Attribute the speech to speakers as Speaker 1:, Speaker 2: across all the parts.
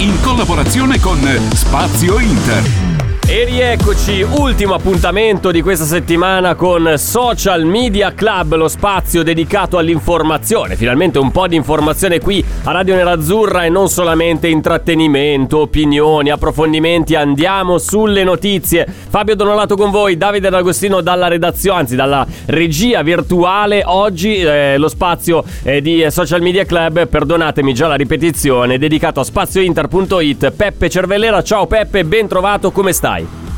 Speaker 1: In collaborazione con Spazio Inter.
Speaker 2: E rieccoci, ultimo appuntamento di questa settimana con Social Media Club, lo spazio dedicato all'informazione. Finalmente un po' di informazione qui a Radio Nerazzurra e non solamente intrattenimento, opinioni, approfondimenti. Andiamo sulle notizie. Fabio Donolato con voi, Davide D'Agostino dalla redazione, anzi dalla regia virtuale. Oggi eh, lo spazio eh, di Social Media Club, perdonatemi già la ripetizione, dedicato a spaziointer.it. Peppe Cervellera, ciao Peppe, ben trovato, come stai? Bye.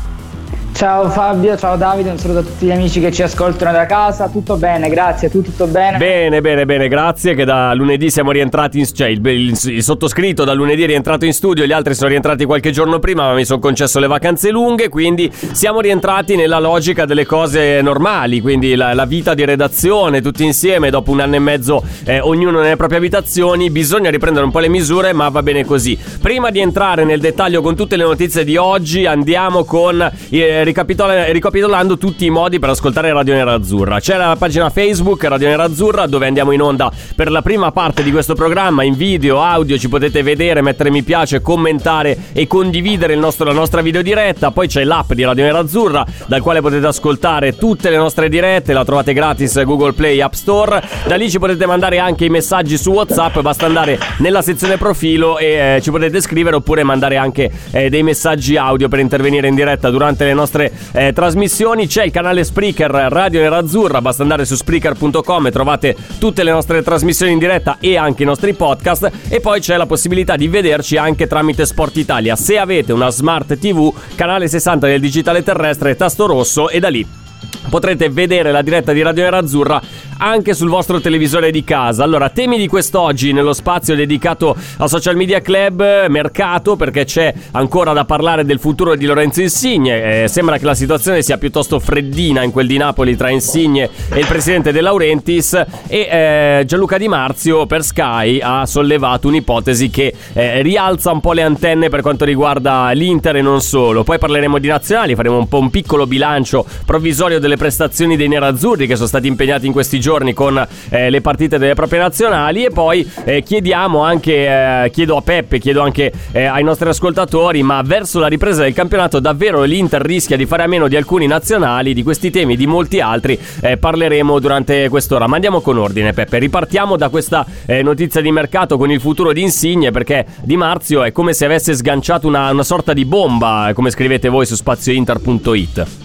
Speaker 3: Ciao Fabio, ciao Davide, un saluto a tutti gli amici che ci ascoltano da casa. Tutto bene, grazie, tu tutto bene?
Speaker 2: Bene, bene, bene, grazie. Che da lunedì siamo rientrati in cioè il, il, il sottoscritto da lunedì è rientrato in studio, gli altri sono rientrati qualche giorno prima, ma mi sono concesso le vacanze lunghe, quindi siamo rientrati nella logica delle cose normali, quindi la, la vita di redazione tutti insieme dopo un anno e mezzo eh, ognuno nelle proprie abitazioni, bisogna riprendere un po' le misure, ma va bene così. Prima di entrare nel dettaglio con tutte le notizie di oggi, andiamo con eh, ricapitola- ricapitolando tutti i modi per ascoltare Radio Nerazzurra. C'è la pagina Facebook Radio Nerazzurra dove andiamo in onda per la prima parte di questo programma in video, audio, ci potete vedere, mettere mi piace, commentare e condividere nostro, la nostra videodiretta. Poi c'è l'app di Radio Nerazzurra dal quale potete ascoltare tutte le nostre dirette, la trovate gratis Google Play App Store. Da lì ci potete mandare anche i messaggi su WhatsApp, basta andare nella sezione profilo e eh, ci potete scrivere oppure mandare anche eh, dei messaggi audio per intervenire in diretta durante le nostre eh, trasmissioni. C'è il canale Spreaker Radio Nerazzurra, basta andare su Spreaker.com e trovate tutte le nostre trasmissioni in diretta e anche i nostri podcast. E poi c'è la possibilità di vederci anche tramite Sport Italia. Se avete una Smart TV, canale 60 del digitale terrestre, tasto rosso e da lì potrete vedere la diretta di Radio Nerazzurra anche sul vostro televisore di casa. Allora, temi di quest'oggi nello spazio dedicato al Social Media Club Mercato, perché c'è ancora da parlare del futuro di Lorenzo Insigne. Eh, sembra che la situazione sia piuttosto freddina in quel di Napoli tra Insigne e il presidente De Laurentiis. E eh, Gianluca Di Marzio per Sky ha sollevato un'ipotesi che eh, rialza un po' le antenne per quanto riguarda l'Inter e non solo. Poi parleremo di nazionali, faremo un po' un piccolo bilancio provvisorio delle prestazioni dei nerazzurri che sono stati impegnati in questi giorni con eh, le partite delle proprie nazionali e poi eh, chiediamo anche, eh, chiedo a Peppe, chiedo anche eh, ai nostri ascoltatori, ma verso la ripresa del campionato davvero l'Inter rischia di fare a meno di alcuni nazionali, di questi temi, di molti altri, eh, parleremo durante quest'ora. Ma andiamo con ordine Peppe, ripartiamo da questa eh, notizia di mercato con il futuro di Insigne perché Di Marzio è come se avesse sganciato una, una sorta di bomba, come scrivete voi su spaziointer.it.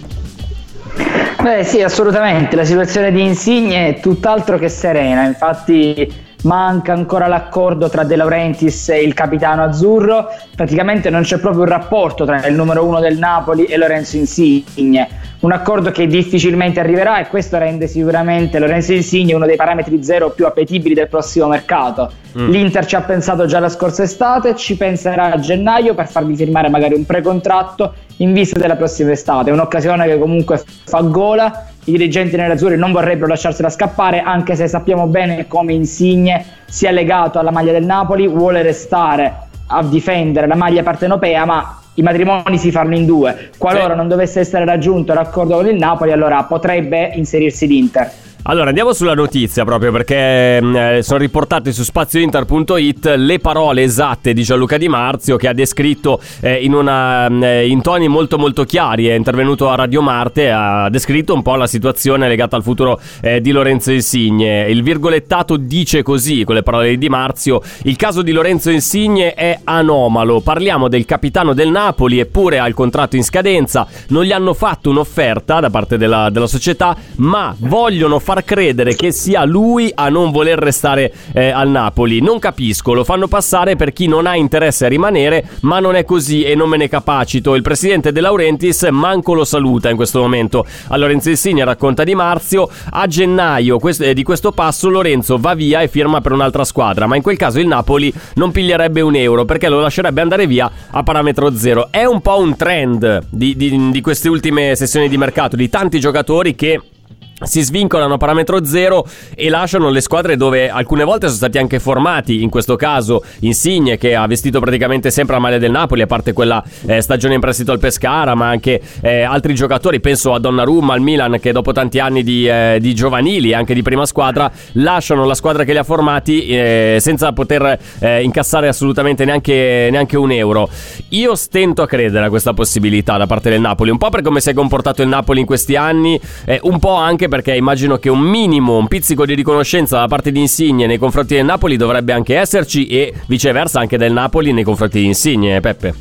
Speaker 3: Beh sì, assolutamente, la situazione di Insigne è tutt'altro che serena, infatti manca ancora l'accordo tra De Laurentiis e il capitano azzurro, praticamente non c'è proprio un rapporto tra il numero uno del Napoli e Lorenzo Insigne, un accordo che difficilmente arriverà e questo rende sicuramente Lorenzo Insigne uno dei parametri zero più appetibili del prossimo mercato. Mm. L'Inter ci ha pensato già la scorsa estate, ci penserà a gennaio per fargli firmare magari un precontratto in vista della prossima estate, un'occasione che comunque fa gola i dirigenti nerazzurri non vorrebbero lasciarsela scappare, anche se sappiamo bene come Insigne sia legato alla maglia del Napoli, vuole restare a difendere la maglia partenopea, ma i matrimoni si fanno in due. Qualora sì. non dovesse essere raggiunto l'accordo con il Napoli, allora potrebbe inserirsi l'Inter.
Speaker 2: Allora andiamo sulla notizia proprio perché mm, eh, sono riportate su spaziointer.it le parole esatte di Gianluca Di Marzio che ha descritto eh, in, una, mm, eh, in, toni molto molto chiari, è intervenuto a Radio Marte, ha descritto un po' la situazione legata al futuro eh, di Lorenzo Insigne. Il virgolettato dice così con le parole di Di Marzio, il caso di Lorenzo Insigne è anomalo, parliamo del capitano del Napoli eppure ha il contratto in scadenza, non gli hanno fatto un'offerta da parte della, della società ma vogliono far credere che sia lui a non voler restare eh, al Napoli. Non capisco, lo fanno passare per chi non ha interesse a rimanere, ma non è così e non me ne capacito. Il presidente De Laurentiis manco lo saluta in questo momento. A Lorenzo Insigne racconta di Marzio, a gennaio eh, di questo passo Lorenzo va via e firma per un'altra squadra, ma in quel caso il Napoli non piglierebbe un euro perché lo lascerebbe andare via a parametro zero. È un po' un trend di, di, di queste ultime sessioni di mercato di tanti giocatori che si svincolano a parametro zero e lasciano le squadre dove alcune volte sono stati anche formati, in questo caso Insigne che ha vestito praticamente sempre la maglia del Napoli, a parte quella eh, stagione in prestito al Pescara, ma anche eh, altri giocatori, penso a Donnarumma, al Milan che dopo tanti anni di, eh, di giovanili, anche di prima squadra, lasciano la squadra che li ha formati eh, senza poter eh, incassare assolutamente neanche, neanche un euro. Io stento a credere a questa possibilità da parte del Napoli, un po' per come si è comportato il Napoli in questi anni, eh, un po' anche perché immagino che un minimo, un pizzico di riconoscenza da parte di Insigne nei confronti del Napoli dovrebbe anche esserci e viceversa anche del Napoli nei confronti di Insigne, Peppe.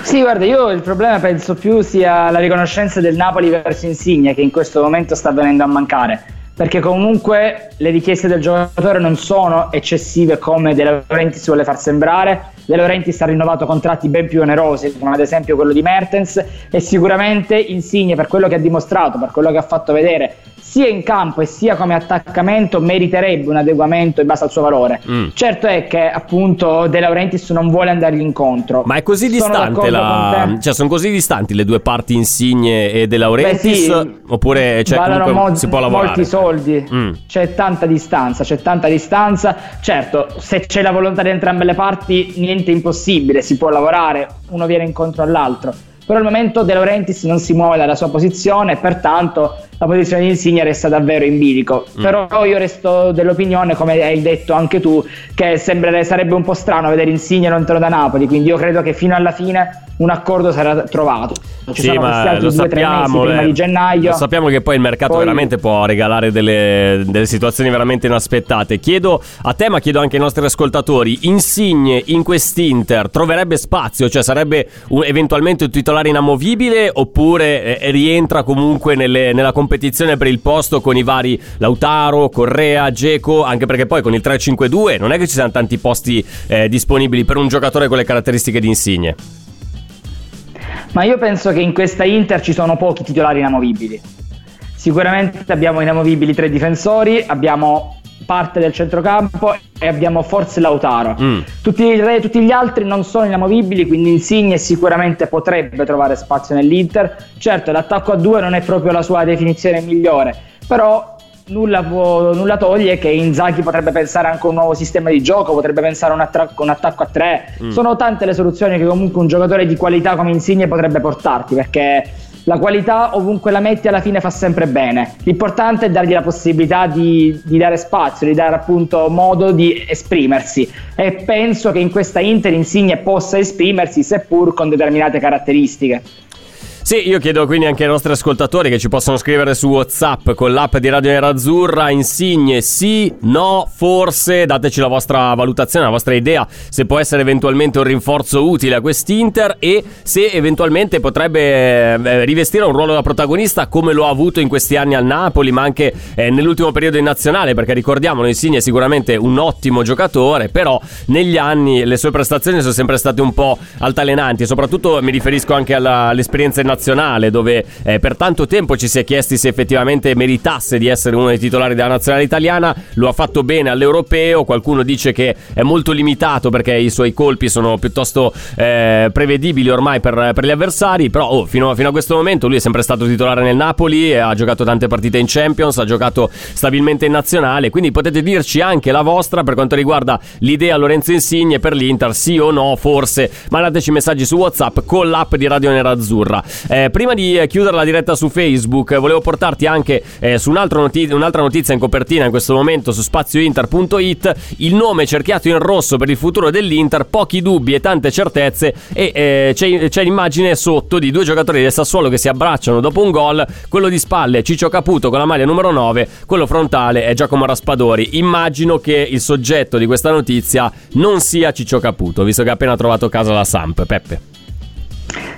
Speaker 3: Sì, guarda, io il problema penso più sia la riconoscenza del Napoli verso Insigne che in questo momento sta venendo a mancare perché comunque le richieste del giocatore non sono eccessive come De Laurentiis vuole far sembrare. De Laurentiis ha rinnovato contratti ben più onerosi, come ad esempio quello di Mertens, e sicuramente Insigne per quello che ha dimostrato, per quello che ha fatto vedere sia in campo e sia come attaccamento meriterebbe un adeguamento in base al suo valore. Mm. Certo è che appunto De Laurentiis non vuole andargli incontro.
Speaker 2: Ma è così distante la... cioè sono così distanti le due parti Insigne e De Laurentiis Beh, sì, oppure cioè,
Speaker 3: mo-
Speaker 2: si può lavorare?
Speaker 3: molti soldi. Mm. C'è tanta distanza, c'è tanta distanza. Certo, se c'è la volontà di entrambe le parti niente è impossibile, si può lavorare, uno viene incontro all'altro però al momento De Laurentiis non si muove dalla sua posizione pertanto la posizione di Insigne resta davvero in bilico. Mm. Però io resto dell'opinione, come hai detto anche tu, che sembrerebbe, sarebbe un po' strano vedere Insigne lontano da Napoli, quindi io credo che fino alla fine un accordo sarà trovato.
Speaker 2: Ci sì, ma lo sappiamo,
Speaker 3: prima di gennaio.
Speaker 2: Lo sappiamo che poi il mercato poi... veramente può regalare delle, delle, situazioni veramente inaspettate. Chiedo a te, ma chiedo anche ai nostri ascoltatori: Insigne in quest'Inter troverebbe spazio? Cioè sarebbe un, eventualmente un titolare inamovibile oppure eh, rientra comunque nelle, nella competizione per il posto con i vari Lautaro, Correa, Geco? Anche perché poi con il 3-5-2 non è che ci siano tanti posti eh, disponibili per un giocatore con le caratteristiche di Insigne.
Speaker 3: Ma io penso che in questa Inter ci sono pochi titolari inamovibili. Sicuramente abbiamo inamovibili tre difensori, abbiamo parte del centrocampo e abbiamo forse Lautaro. Mm. Tutti, tutti, gli altri non sono inamovibili, quindi Insigne sicuramente potrebbe trovare spazio nell'Inter. Certo, l'attacco a due non è proprio la sua definizione migliore, però nulla, può, nulla, toglie che Inzaghi potrebbe pensare anche a un nuovo sistema di gioco, potrebbe pensare a un, attra- un attacco a tre. Mm. Sono tante le soluzioni che comunque un giocatore di qualità come Insigne potrebbe portarti, perché la qualità ovunque la metti alla fine fa sempre bene. L'importante è dargli la possibilità di, di dare spazio, di dare appunto modo di esprimersi e penso che in questa Inter Insigne possa esprimersi seppur con determinate caratteristiche.
Speaker 2: Sì, io chiedo quindi anche ai nostri ascoltatori che ci possono scrivere su WhatsApp con l'app di Radio Nerazzurra insigne sì, no, forse, dateci la vostra valutazione, la vostra idea se può essere eventualmente un rinforzo utile a quest'Inter e se eventualmente potrebbe eh, rivestire un ruolo da protagonista come lo ha avuto in questi anni al Napoli, ma anche eh, nell'ultimo periodo in nazionale, perché ricordiamolo, Insigne è sicuramente un ottimo giocatore, però negli anni le sue prestazioni sono sempre state un po' altalenanti soprattutto mi riferisco anche alla, all'esperienza in nazionale nazionale dove eh, per tanto tempo ci si è chiesti se effettivamente meritasse di essere uno dei titolari della nazionale italiana, lo ha fatto bene all'europeo, qualcuno dice che è molto limitato perché i suoi colpi sono piuttosto eh, prevedibili ormai per, per, gli avversari, però oh, fino, fino, a questo momento lui è sempre stato titolare nel Napoli, ha giocato tante partite in Champions, ha giocato stabilmente in nazionale, quindi potete dirci anche la vostra per quanto riguarda l'idea Lorenzo Insigne per l'Inter, sì o no, forse, mandateci messaggi su WhatsApp con l'app di Radio Nerazzurra. Eh, prima di eh, chiudere la diretta su Facebook, volevo portarti anche eh, su un notizia, un'altra notizia in copertina in questo momento su spaziointer.it. Il nome cerchiato in rosso per il futuro dell'Inter, pochi dubbi e tante certezze. E eh, c'è, c'è l'immagine sotto di due giocatori del Sassuolo che si abbracciano dopo un gol. Quello di spalle è Ciccio Caputo con la maglia numero 9, quello frontale è Giacomo Raspadori. Immagino che il soggetto di questa notizia non sia Ciccio Caputo, visto che ha appena trovato casa la Samp. Peppe.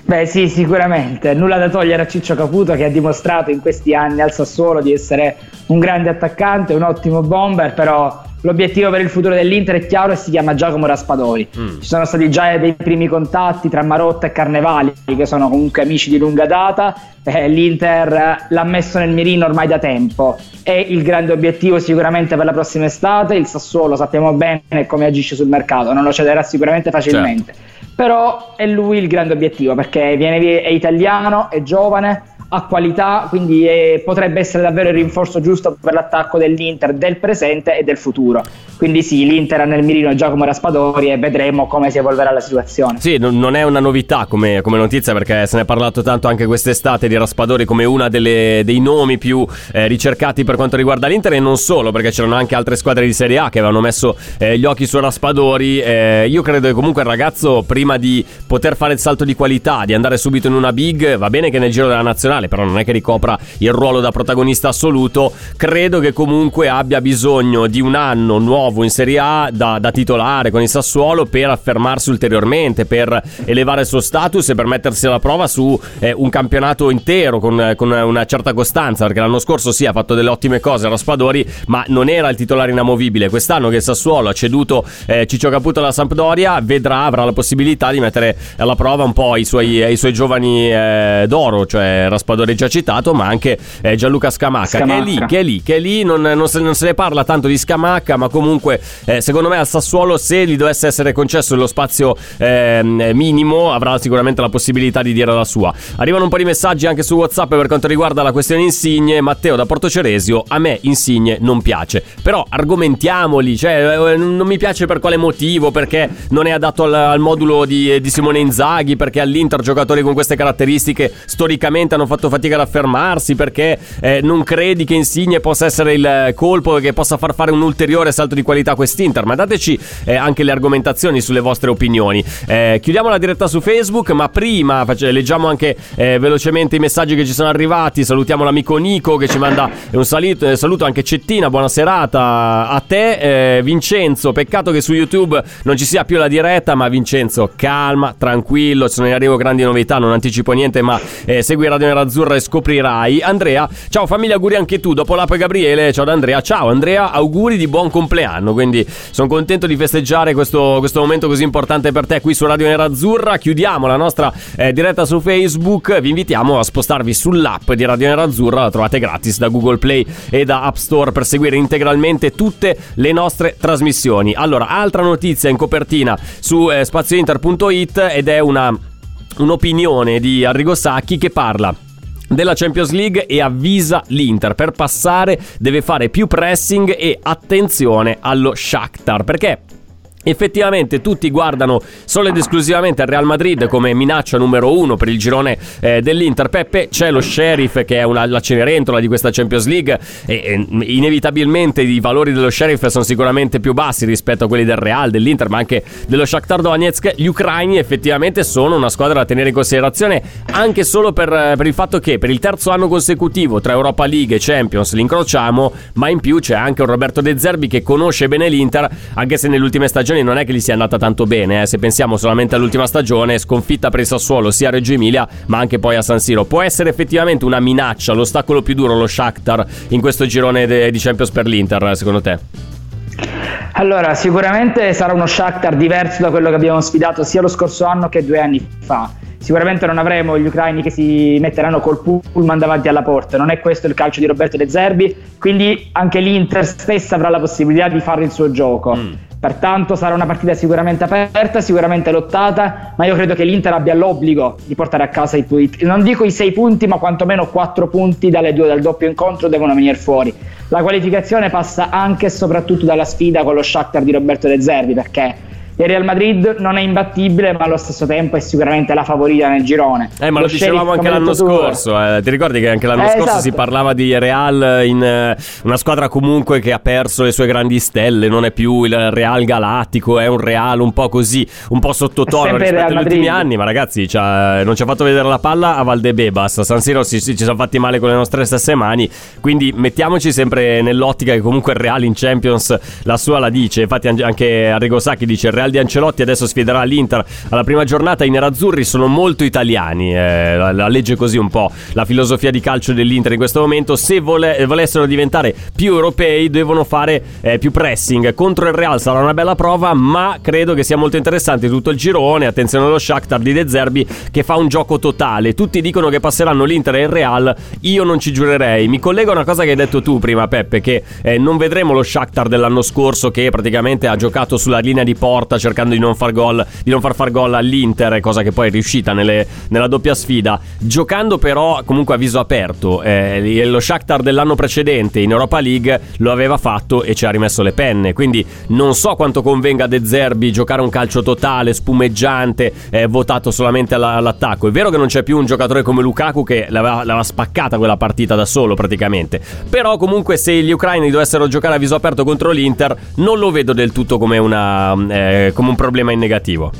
Speaker 3: Beh sì, sicuramente, nulla da togliere a Ciccio Caputo che ha dimostrato in questi anni al Sassuolo di essere un grande attaccante, un ottimo bomber, però l'obiettivo per il futuro dell'Inter è chiaro e si chiama Giacomo Raspadori. Mm. Ci sono stati già dei primi contatti tra Marotta e Carnevali, che sono comunque amici di lunga data. Eh, L'Inter l'ha messo nel mirino ormai da tempo. È il grande obiettivo sicuramente per la prossima estate. Il Sassuolo sappiamo bene come agisce sul mercato, non lo cederà sicuramente facilmente. Certo però è lui il grande obiettivo perché viene, è italiano, è giovane, ha qualità, quindi è, potrebbe essere davvero il rinforzo giusto per l'attacco dell'Inter del presente e del futuro. Quindi sì, l'Inter ha nel mirino Giacomo Raspadori e vedremo come si evolverà la situazione.
Speaker 2: Sì, non è una novità come, come notizia perché se ne è parlato tanto anche quest'estate di Raspadori come uno dei nomi più eh, ricercati per quanto riguarda l'Inter e non solo perché c'erano anche altre squadre di Serie A che avevano messo eh, gli occhi su Raspadori. Eh, io credo che comunque il ragazzo prima di poter fare il salto di qualità, di andare subito in una big, va bene che nel giro della nazionale, però non è che ricopra il ruolo da protagonista assoluto, credo che comunque abbia bisogno di un anno nuovo nuovo in Serie A da, da, titolare con il Sassuolo per affermarsi ulteriormente, per elevare il suo status e per mettersi alla prova su eh, un campionato intero con, con, una certa costanza, perché l'anno scorso sì ha fatto delle ottime cose a Raspadori, ma non era il titolare inamovibile. Quest'anno che il Sassuolo ha ceduto eh, Ciccio Caputo alla Sampdoria, vedrà, avrà la possibilità di mettere alla prova un po' i suoi, i suoi giovani eh, d'oro, cioè Raspadori già citato, ma anche eh, Gianluca Scamacca, Scamacca, che è lì, che è lì, che è lì non, non, se, non se ne parla tanto di Scamacca, ma comunque eh, secondo me al Sassuolo se gli dovesse essere concesso lo spazio eh, minimo avrà sicuramente la possibilità di dire la sua. Arrivano un po' di messaggi anche su WhatsApp per quanto riguarda la questione Insigne. Matteo da Porto Ceresio, a me Insigne non piace, però argomentiamoli, cioè eh, non mi piace per quale motivo, perché non è adatto al, al modulo di, di, Simone Inzaghi, perché all'Inter giocatori con queste caratteristiche storicamente hanno fatto fatica ad affermarsi, perché eh, non credi che Insigne possa essere il colpo che possa far fare un ulteriore salto di qualità quest'Inter, ma dateci eh, anche le argomentazioni sulle vostre opinioni. Eh, chiudiamo la diretta su Facebook, ma prima face- leggiamo anche eh, velocemente i messaggi che ci sono arrivati. Salutiamo l'amico Nico che ci manda un salito, eh, saluto anche Cettina, buona serata a te. Eh, Vincenzo, peccato che su YouTube non ci sia più la diretta, ma Vincenzo, calma, tranquillo, ci sono in arrivo grandi novità, non anticipo niente, ma eh, segui Radio Nerazzurra e scoprirai. Andrea, ciao famiglia, auguri anche tu, dopo l'app Gabriele, ciao da Andrea, ciao Andrea, auguri di buon compleanno anno. Quindi sono contento di festeggiare questo, questo, momento così importante per te qui su Radio Nerazzurra. Chiudiamo la nostra eh, diretta su Facebook. Vi invitiamo a spostarvi sull'app di Radio Nerazzurra. La trovate gratis da Google Play e da App Store per seguire integralmente tutte le nostre trasmissioni. Allora, altra notizia in copertina su eh, spaziointer.it ed è una, un'opinione di Arrigo Sacchi che parla della Champions League e avvisa l'Inter. Per passare deve fare più pressing e attenzione allo Shakhtar perché Effettivamente tutti guardano solo ed esclusivamente al Real Madrid come minaccia numero uno per il girone eh, dell'Inter. Peppe, c'è lo Sheriff che è una, la cenerentola di questa Champions League e, e, inevitabilmente i valori dello Sheriff sono sicuramente più bassi rispetto a quelli del Real, dell'Inter, ma anche dello Shakhtar Donetsk. Gli ucraini effettivamente sono una squadra da tenere in considerazione anche solo per, per il fatto che per il terzo anno consecutivo tra Europa League e Champions li incrociamo, ma in più c'è anche un Roberto De Zerbi che conosce bene l'Inter, anche se nelle ultime stagioni stagioni non è che gli sia andata tanto bene, eh. se pensiamo solamente all'ultima stagione, sconfitta per il Sassuolo sia a Reggio Emilia ma anche poi a San Siro. Può essere effettivamente una minaccia, l'ostacolo più duro, lo Shakhtar in questo girone de- di Champions per l'Inter, secondo te?
Speaker 3: Allora, sicuramente sarà uno Shakhtar diverso da quello che abbiamo sfidato sia lo scorso anno che due anni fa. Sicuramente non avremo gli ucraini che si metteranno col pullman davanti alla porta, non è questo il calcio di Roberto De Zerbi, quindi anche l'Inter stessa avrà la possibilità di fare il suo gioco. Mm. Pertanto sarà una partita sicuramente aperta, sicuramente lottata, ma io credo che l'Inter abbia l'obbligo di portare a casa i tweet. Non dico i sei punti, ma quantomeno quattro punti dalle due del doppio incontro devono venire fuori. La qualificazione passa anche e soprattutto dalla sfida con lo Shakhtar di Roberto De Zerbi, perché il Real Madrid non è imbattibile, ma allo stesso tempo è sicuramente la favorita nel girone.
Speaker 2: Eh, ma lo, lo dicevamo anche l'anno scorso. Eh. Ti ricordi che anche l'anno eh, scorso esatto. si parlava di Real in eh, una squadra comunque che ha perso le sue grandi stelle, non è più il Real galattico, è un Real un po' così, un po' sottotono rispetto agli ultimi anni. Ma ragazzi, non ci ha fatto vedere la palla a Valdebebas. San Siro ci, ci siamo fatti male con le nostre stesse mani. Quindi mettiamoci sempre nell'ottica che comunque il Real in Champions la sua la dice. Infatti anche Arrigo Sacchi dice il Real Real di Ancelotti adesso sfiderà l'Inter alla prima giornata. I nerazzurri sono molto italiani, eh, la, la, legge così un po' la filosofia di calcio dell'Inter in questo momento. Se vole, volessero diventare più europei, devono fare eh, più pressing. Contro il Real sarà una bella prova, ma credo che sia molto interessante tutto il girone. Attenzione allo Shakhtar di De Zerbi che fa un gioco totale. Tutti dicono che passeranno l'Inter e il Real. Io non ci giurerei. Mi collego a una cosa che hai detto tu prima, Peppe, che eh, non vedremo lo Shakhtar dell'anno scorso che praticamente ha giocato sulla linea di porta cercando di non far gol, di non far far gol all'Inter, cosa che poi è riuscita nelle, nella doppia sfida. Giocando però comunque a viso aperto. Eh, lo Shakhtar dell'anno precedente in Europa League lo aveva fatto e ci ha rimesso le penne. Quindi non so quanto convenga a De Zerbi giocare un calcio totale, spumeggiante, eh, votato solamente alla, all'attacco. È vero che non c'è più un giocatore come Lukaku che l'aveva, l'aveva spaccata quella partita da solo praticamente. Però comunque se gli ucraini dovessero giocare a viso aperto contro l'Inter non lo vedo del tutto come, una, eh, come un problema in negativo.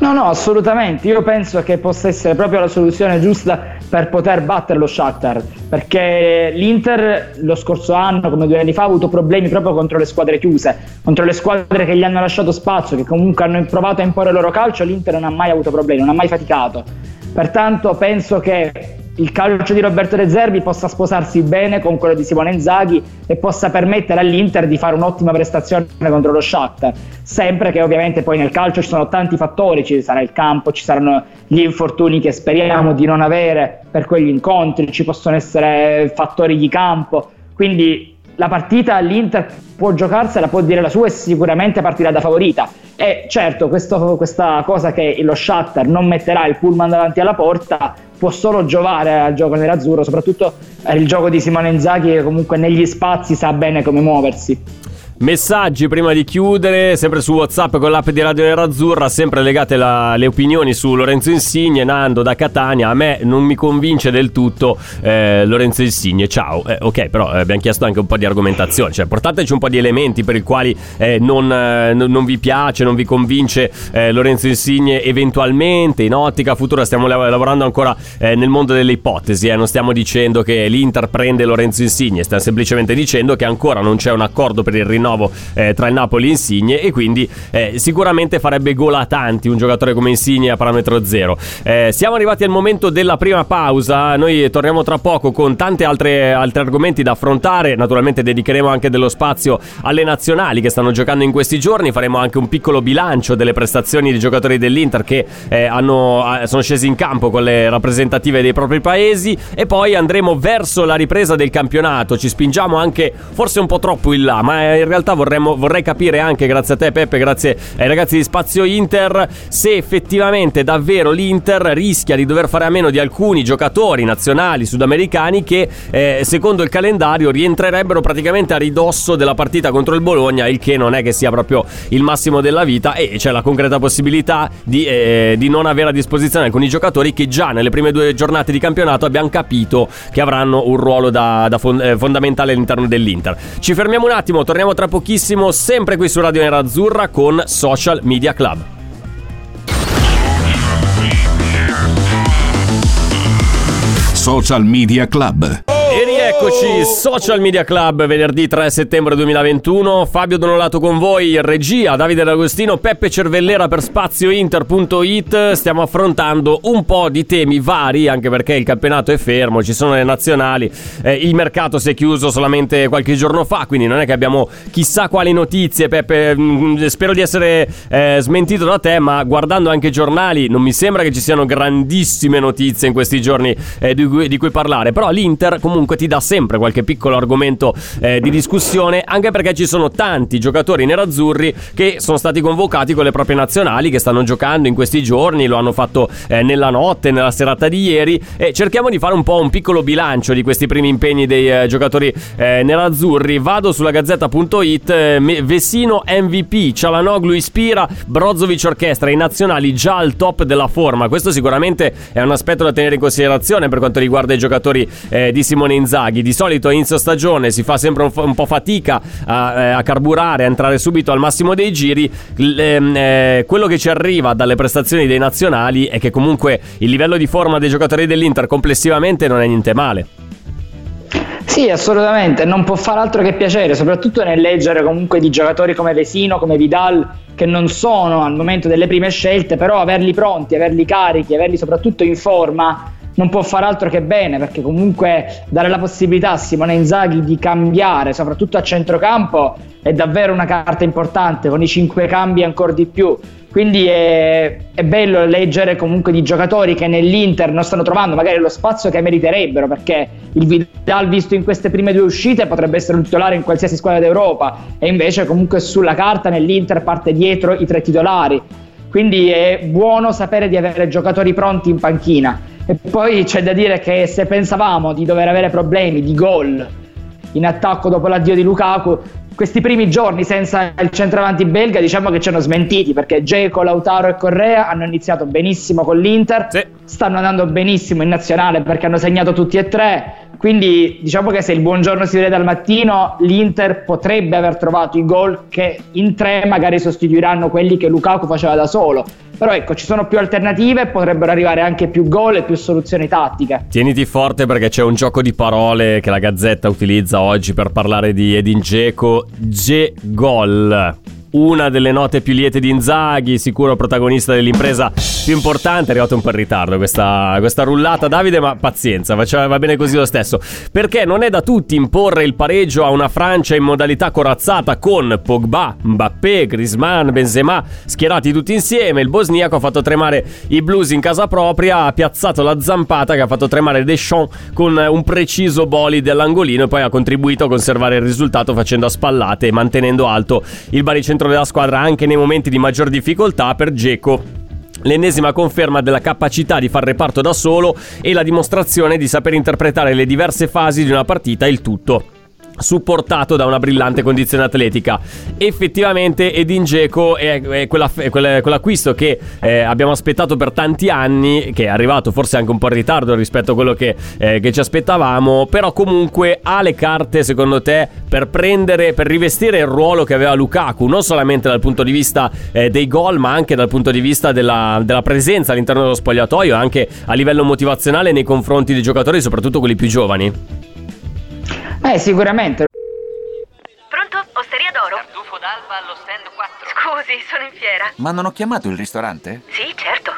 Speaker 3: No, no, assolutamente. Io penso che possa essere proprio la soluzione giusta per poter battere lo Shakhtar. Perché l'Inter lo scorso anno, come due anni fa, ha avuto problemi proprio contro le squadre chiuse, contro le squadre che gli hanno lasciato spazio, che comunque hanno provato a imporre il loro calcio. L'Inter non ha mai avuto problemi, non ha mai faticato. Pertanto penso che il calcio di Roberto De Zerbi possa sposarsi bene con quello di Simone Inzaghi e possa permettere all'Inter di fare un'ottima prestazione contro lo Shakhtar. Sempre che ovviamente poi nel calcio ci sono tanti fattori ci sarà il campo, ci saranno gli infortuni che speriamo di non avere per quegli incontri ci possono essere fattori di campo. Quindi la partita l'Inter può giocarsela, può dire la sua e sicuramente partirà da favorita. E certo questo, questa cosa che lo Shakhtar non metterà il pullman davanti alla porta può solo giovare al gioco nerazzurro, soprattutto il gioco di Simone Inzaghi che comunque negli spazi sa bene come muoversi.
Speaker 2: Messaggi prima di chiudere, sempre su WhatsApp con l'app di Radio Nerazzurra, sempre legate la, le opinioni su Lorenzo Insigne, Nando da Catania. A me non mi convince del tutto eh, Lorenzo Insigne. Ciao. Eh, ok, però eh, abbiamo chiesto anche un po' di argomentazione, cioè portateci un po' di elementi per i quali eh, non, eh, non, vi piace, non vi convince eh, Lorenzo Insigne eventualmente in ottica futura. Stiamo lavorando ancora nel mondo delle ipotesi, non stiamo dicendo che l'Inter prende Lorenzo Insigne, stiamo semplicemente dicendo che ancora non c'è un accordo per il rinnovo rinnovo eh, tra il Napoli e Insigne e quindi eh, sicuramente farebbe gol a tanti un giocatore come Insigne a parametro zero. Eh, siamo arrivati al momento della prima pausa, noi torniamo tra poco con tanti altri argomenti da affrontare, naturalmente dedicheremo anche dello spazio alle nazionali che stanno giocando in questi giorni, faremo anche un piccolo bilancio delle prestazioni dei giocatori dell'Inter che eh, hanno, sono scesi in campo con le rappresentative dei propri paesi. E poi andremo verso la ripresa del campionato, ci spingiamo anche forse un po' troppo in là, ma in realtà realtà vorremmo, vorrei capire anche, grazie a te Peppe, grazie ai ragazzi di Spazio Inter, se effettivamente davvero l'Inter rischia di dover fare a meno di alcuni giocatori nazionali sudamericani che eh, secondo il calendario rientrerebbero praticamente a ridosso della partita contro il Bologna, il che non è che sia proprio il massimo della vita e c'è la concreta possibilità di, eh, di non avere a disposizione alcuni giocatori che già nelle prime due giornate di campionato abbiamo capito che avranno un ruolo da, da fond- eh, fondamentale all'interno dell'Inter. Ci fermiamo un attimo, torniamo tra tra pochissimo, sempre qui su Radio Nerazzurra con Social Media Club.
Speaker 1: Social Media Club.
Speaker 2: Rieccoci, Social Media Club, venerdì 3 settembre 2021. Fabio Donolato con voi, regia, Davide D'Agostino, Peppe Cervellera per spaziointer.it. Stiamo affrontando un po' di temi vari, anche perché il campionato è fermo, ci sono le nazionali, eh, il mercato si è chiuso solamente qualche giorno fa, quindi non è che abbiamo chissà quali notizie. Peppe, mh, mm, spero di essere eh, smentito da te, ma guardando anche i giornali non mi sembra che ci siano grandissime notizie in questi giorni eh, di, cui, di cui parlare. Però l'Inter comunque ti dà sempre qualche piccolo argomento eh, di discussione, anche perché ci sono tanti giocatori nerazzurri che sono stati convocati con le proprie nazionali, che stanno giocando in questi giorni, lo hanno fatto eh, nella notte, nella serata di ieri e cerchiamo di fare un po' un piccolo bilancio di questi primi impegni dei eh, giocatori eh, nerazzurri. Vado sulla gazzetta.it, eh, Vesino MVP, Cialanoglu ispira, Brozovic orchestra, i nazionali già al top della forma. Questo sicuramente è un aspetto da tenere in considerazione per quanto riguarda i giocatori eh, di Simone Inzaghi. Di solito a inizio stagione si fa sempre un, f- un po' fatica a, eh, a, carburare, a entrare subito al massimo dei giri. L- ehm, eh, quello che ci arriva dalle prestazioni dei nazionali è che comunque il livello di forma dei giocatori dell'Inter complessivamente non è niente male.
Speaker 3: Sì, assolutamente, non può fare altro che piacere, soprattutto nel leggere comunque di giocatori come Vesino, come Vidal, che non sono al momento delle prime scelte, però averli pronti, averli carichi, averli soprattutto in forma non può fare altro che bene perché comunque dare la possibilità a Simone Inzaghi di cambiare soprattutto a centrocampo è davvero una carta importante con i cinque cambi ancora di più. Quindi è, è, bello leggere comunque di giocatori che nell'Inter non stanno trovando magari lo spazio che meriterebbero perché il Vidal visto in queste prime due uscite potrebbe essere un titolare in qualsiasi squadra d'Europa e invece comunque sulla carta nell'Inter parte dietro i tre titolari. Quindi è buono sapere di avere giocatori pronti in panchina e poi c'è da dire che se pensavamo di dover avere problemi di gol in attacco dopo l'addio di Lukaku questi primi giorni senza il centravanti belga diciamo che ci hanno smentiti perché Geco, Lautaro e Correa hanno iniziato benissimo con l'Inter, sì. stanno andando benissimo in nazionale perché hanno segnato tutti e tre, quindi diciamo che se il buongiorno si vede dal mattino l'Inter potrebbe aver trovato i gol che in tre magari sostituiranno quelli che Lukaku faceva da solo. Però ecco, ci sono più alternative, potrebbero arrivare anche più gol e più soluzioni tattiche.
Speaker 2: Tieniti forte perché c'è un gioco di parole che la Gazzetta utilizza oggi per parlare di Edin Dzeko, G-Gol una delle note più liete di Inzaghi, sicuro protagonista dell'impresa più importante. È arrivato un po' in ritardo questa, questa rullata, Davide, ma pazienza, va bene così lo stesso. Perché non è da tutti imporre il pareggio a una Francia in modalità corazzata con Pogba, Mbappé, Griezmann, Benzema schierati tutti insieme. Il bosniaco ha fatto tremare i blues in casa propria, ha piazzato la zampata che ha fatto tremare Deschamps con un preciso boli dell'angolino e poi ha contribuito a conservare il risultato facendo a spallate e mantenendo alto il baricentro centro della squadra anche nei momenti di maggior difficoltà per Geco L'ennesima conferma della capacità di far reparto da solo e la dimostrazione di saper interpretare le diverse fasi di una partita, il tutto supportato da una brillante condizione atletica. Effettivamente Edin Dzeko è, è, quella, è quell'acquisto che eh, abbiamo aspettato per tanti anni, che è arrivato forse anche un po' in ritardo rispetto a quello che, eh, che ci aspettavamo, però comunque ha le carte secondo te per prendere, per rivestire il ruolo che aveva Lukaku, non solamente dal punto di vista eh, dei gol, ma anche dal punto di vista della, della presenza all'interno dello spogliatoio, anche a livello motivazionale nei confronti dei giocatori, soprattutto quelli più giovani?
Speaker 3: Eh, sicuramente.
Speaker 4: Pronto? Osteria d'oro? Tartufo d'alba allo stand 4. Scusi, sono in fiera.
Speaker 5: Ma non ho chiamato il ristorante?
Speaker 4: Sì, certo.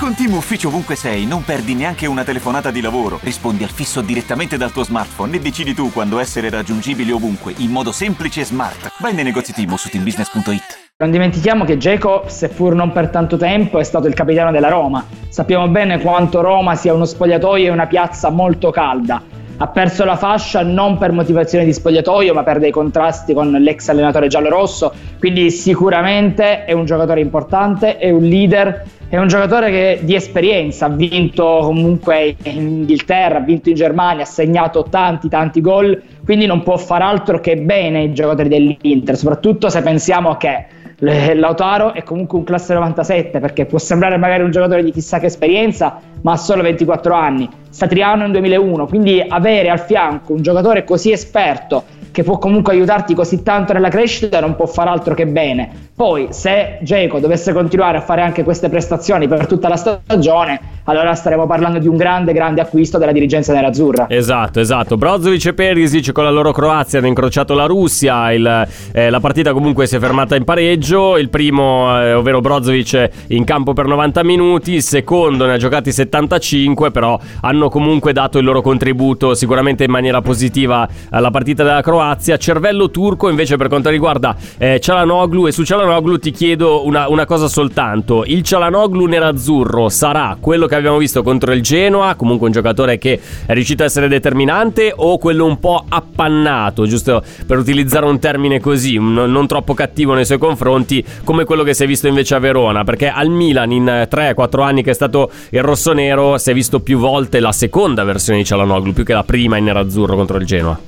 Speaker 5: Con Team Ufficio ovunque sei, non perdi neanche una telefonata di lavoro. Rispondi al fisso direttamente dal tuo smartphone e decidi tu quando essere raggiungibile ovunque, in modo semplice e smart. Vai nei negozi Team su teambusiness.it.
Speaker 3: Non dimentichiamo che Geco, seppur non per tanto tempo, è stato il capitano della Roma. Sappiamo bene quanto Roma sia uno spogliatoio e una piazza molto calda ha perso la fascia non per motivazioni di spogliatoio, ma per dei contrasti con l'ex allenatore giallorosso. Quindi sicuramente è un giocatore importante, è un leader, è un giocatore che di esperienza ha vinto comunque in Inghilterra, ha vinto in Germania, ha segnato tanti tanti gol, quindi non può far altro che bene i giocatori dell'Inter, soprattutto se pensiamo che Lautaro è comunque un classe 97 perché può sembrare magari un giocatore di chissà che esperienza, ma ha solo 24 anni. Satriano in 2001, quindi avere al fianco un giocatore così esperto che può comunque aiutarti così tanto nella crescita non può far altro che bene. Poi se Geco dovesse continuare a fare anche queste prestazioni per tutta la stagione, allora staremo parlando di un grande, grande acquisto della dirigenza nerazzurra.
Speaker 2: Esatto, esatto. Brozovic e Perisic con la loro Croazia hanno incrociato la Russia, il, eh, la partita comunque si è fermata in pareggio, il primo, eh, ovvero Brozovic, in campo per 90 minuti, il secondo ne ha giocati 75, però hanno comunque dato il loro contributo sicuramente in maniera positiva alla partita della Croazia. Cervello turco invece per quanto riguarda eh, Cialanoglu e su Cialanoglu ti chiedo una, una cosa soltanto, il Cialanoglu nerazzurro sarà quello che abbiamo visto contro il Genoa, comunque un giocatore che è riuscito a essere determinante, o quello un po' appannato, giusto per utilizzare un termine così, non, non troppo cattivo nei suoi confronti, come quello che si è visto invece a Verona, perché al Milan in 3-4 anni che è stato il rossonero si è visto più volte la seconda versione di Cialanoglu, più che la prima in nerazzurro contro il Genoa.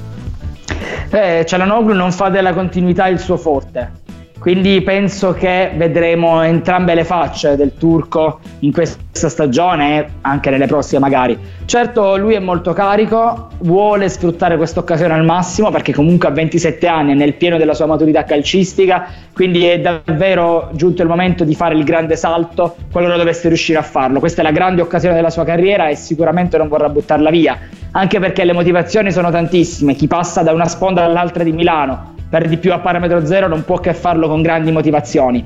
Speaker 3: Eh, Cialanoglu non fa della continuità il suo forte quindi penso che vedremo entrambe le facce del turco in questa stagione e anche nelle prossime magari. Certo lui è molto carico, vuole sfruttare questa occasione al massimo perché comunque a 27 anni è nel pieno della sua maturità calcistica, quindi è davvero giunto il momento di fare il grande salto qualora dovesse riuscire a farlo. Questa è la grande occasione della sua carriera e sicuramente non vorrà buttarla via anche perché le motivazioni sono tantissime, chi passa da una sponda all'altra di Milano per di più a parametro zero non può che farlo con grandi motivazioni.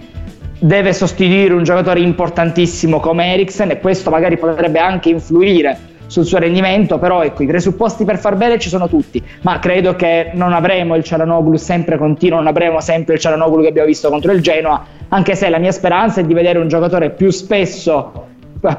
Speaker 3: Deve sostituire un giocatore importantissimo come Eriksen e questo magari potrebbe anche influire sul suo rendimento, però ecco, i presupposti per far bene ci sono tutti, ma credo che non avremo il Cialanoglu sempre continuo, non avremo sempre il Cialanoglu che abbiamo visto contro il Genoa, anche se la mia speranza è di vedere un giocatore più spesso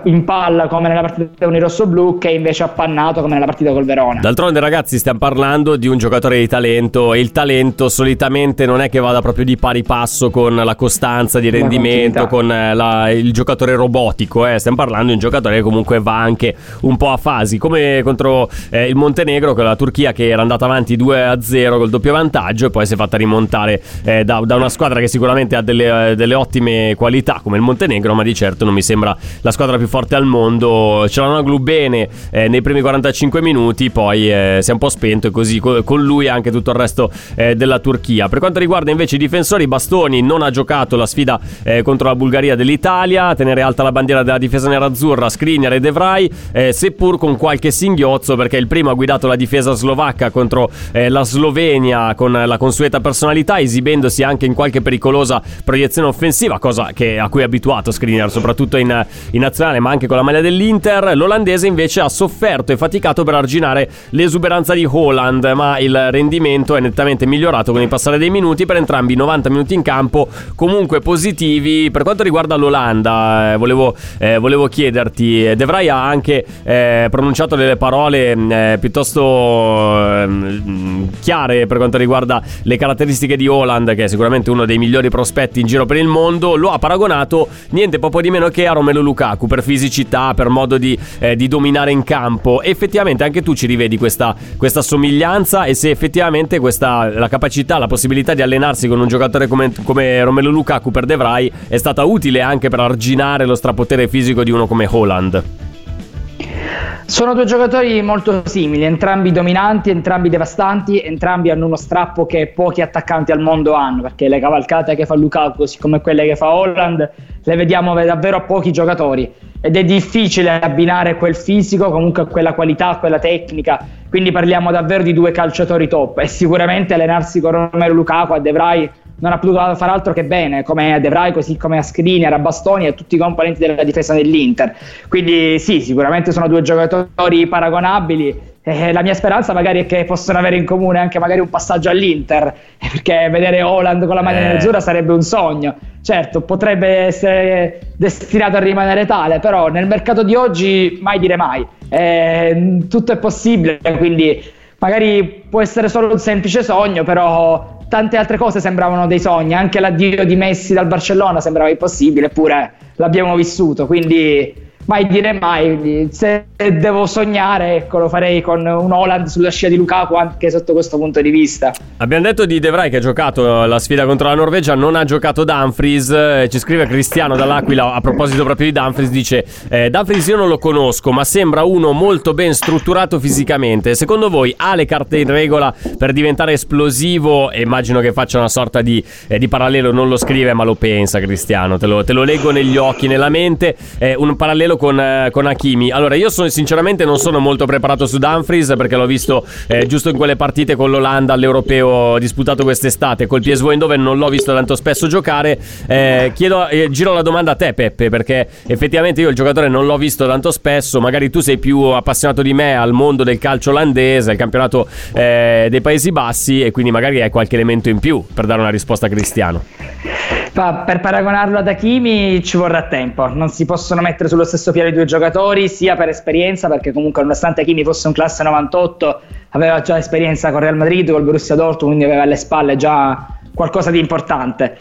Speaker 3: in palla come nella partita con i rossoblù che invece appannato come nella partita col Verona.
Speaker 2: D'altronde ragazzi stiamo parlando di un giocatore di talento e il talento solitamente non è che vada proprio di pari passo con la costanza di rendimento, con eh, la, il giocatore robotico, eh. stiamo parlando di un giocatore che comunque va anche un po' a fasi, come contro eh, il Montenegro con la Turchia che era andata avanti 2-0 col doppio vantaggio e poi si è fatta rimontare eh, da, da, una squadra che sicuramente ha delle, eh, delle ottime qualità come il Montenegro, ma di certo non mi sembra la squadra più forte al mondo. Ce l'hanno glu bene eh, nei primi 45 minuti, poi eh, si è un po' spento e così co- con lui anche tutto il resto eh, della Turchia. Per quanto riguarda invece i difensori, Bastoni non ha giocato la sfida eh, contro la Bulgaria dell'Italia, tenere alta la bandiera della difesa nerazzurra, Skriniar e De Vrij, eh, seppur con qualche singhiozzo perché il primo ha guidato la difesa slovacca contro eh, la Slovenia con la consueta personalità, esibendosi anche in qualche pericolosa proiezione offensiva, cosa che, a cui è abituato Skriniar, soprattutto in, in nazionale nazionale ma anche con la maglia dell'Inter. L'olandese invece ha sofferto e faticato per arginare l'esuberanza di Holland, ma il rendimento è nettamente migliorato con il passare dei minuti per entrambi i 90 minuti in campo, comunque positivi. Per quanto riguarda l'Olanda, eh, volevo, eh, volevo, chiederti, De Vrij ha anche eh, pronunciato delle parole eh, piuttosto ehm, chiare per quanto riguarda le caratteristiche di Holland, che è sicuramente uno dei migliori prospetti in giro per il mondo, lo ha paragonato niente poco di meno che a Romelu Lukaku per fisicità, per modo di, eh, di dominare in campo. Effettivamente anche tu ci rivedi questa, questa somiglianza e se effettivamente questa, la capacità, la possibilità di allenarsi con un giocatore come, come Romelu Lukaku per De Vrij è stata utile anche per arginare lo strapotere fisico di uno come Holland.
Speaker 3: Sono due giocatori molto simili, entrambi dominanti, entrambi devastanti, entrambi hanno uno strappo che pochi attaccanti al mondo hanno, perché le cavalcate che fa Lukaku, come quelle che fa Holland, le vediamo davvero a pochi giocatori ed è difficile abbinare quel fisico comunque quella qualità, quella tecnica. Quindi parliamo davvero di due calciatori top e sicuramente allenarsi con Romero Lukaku a De Vrij non ha potuto fare altro che bene, come a De Vrij, così come a Skriniar, a Bastoni e a tutti i componenti della difesa dell'Inter. Quindi sì, sicuramente sono due giocatori paragonabili. Eh, la mia speranza magari è che possano avere in comune anche magari un passaggio all'Inter, perché vedere Holland con la maglia eh. nerazzurra sarebbe un sogno. Certo, potrebbe essere destinato a rimanere tale, però nel mercato di oggi mai dire mai. Eh, tutto è possibile, quindi magari può essere solo un semplice sogno, però tante altre cose sembravano dei sogni, anche l'addio di Messi dal Barcellona sembrava impossibile, eppure l'abbiamo vissuto, quindi mai dire mai. Se devo sognare, ecco, lo farei con un Holland sulla scia di Lukaku anche sotto questo punto di vista.
Speaker 2: Abbiamo detto di De Vrij che ha giocato la sfida contro la Norvegia, non ha giocato Dumfries. Eh, ci scrive Cristiano dall'Aquila a proposito proprio di Dumfries, dice eh, Dumfries io non lo conosco, ma sembra uno molto ben strutturato fisicamente. Secondo voi ha le carte in regola per diventare esplosivo? E immagino che faccia una sorta di, eh, di, parallelo, non lo scrive ma lo pensa Cristiano, te lo, te lo leggo negli occhi, nella mente, eh, un parallelo con, eh, con Hakimi. Allora, io sono, sinceramente non sono molto preparato su Dumfries perché l'ho visto eh, giusto in quelle partite con l'Olanda all'Europeo disputato quest'estate. Col PSV Eindhoven non l'ho visto tanto spesso giocare. Eh, chiedo, eh, giro la domanda a te, Peppe, perché effettivamente io il giocatore non l'ho visto tanto spesso. Magari tu sei più appassionato di me al mondo del calcio olandese, al campionato eh, dei Paesi Bassi, e quindi magari hai qualche elemento in più per dare una risposta a Cristiano.
Speaker 3: Per paragonarlo ad Hakimi ci vorrà tempo, non si possono mettere sullo stesso piano i due giocatori, sia per esperienza, perché comunque nonostante Hakimi fosse un classe 98, aveva già esperienza con Real Madrid, col Borussia Dortmund, quindi aveva alle spalle già qualcosa di importante.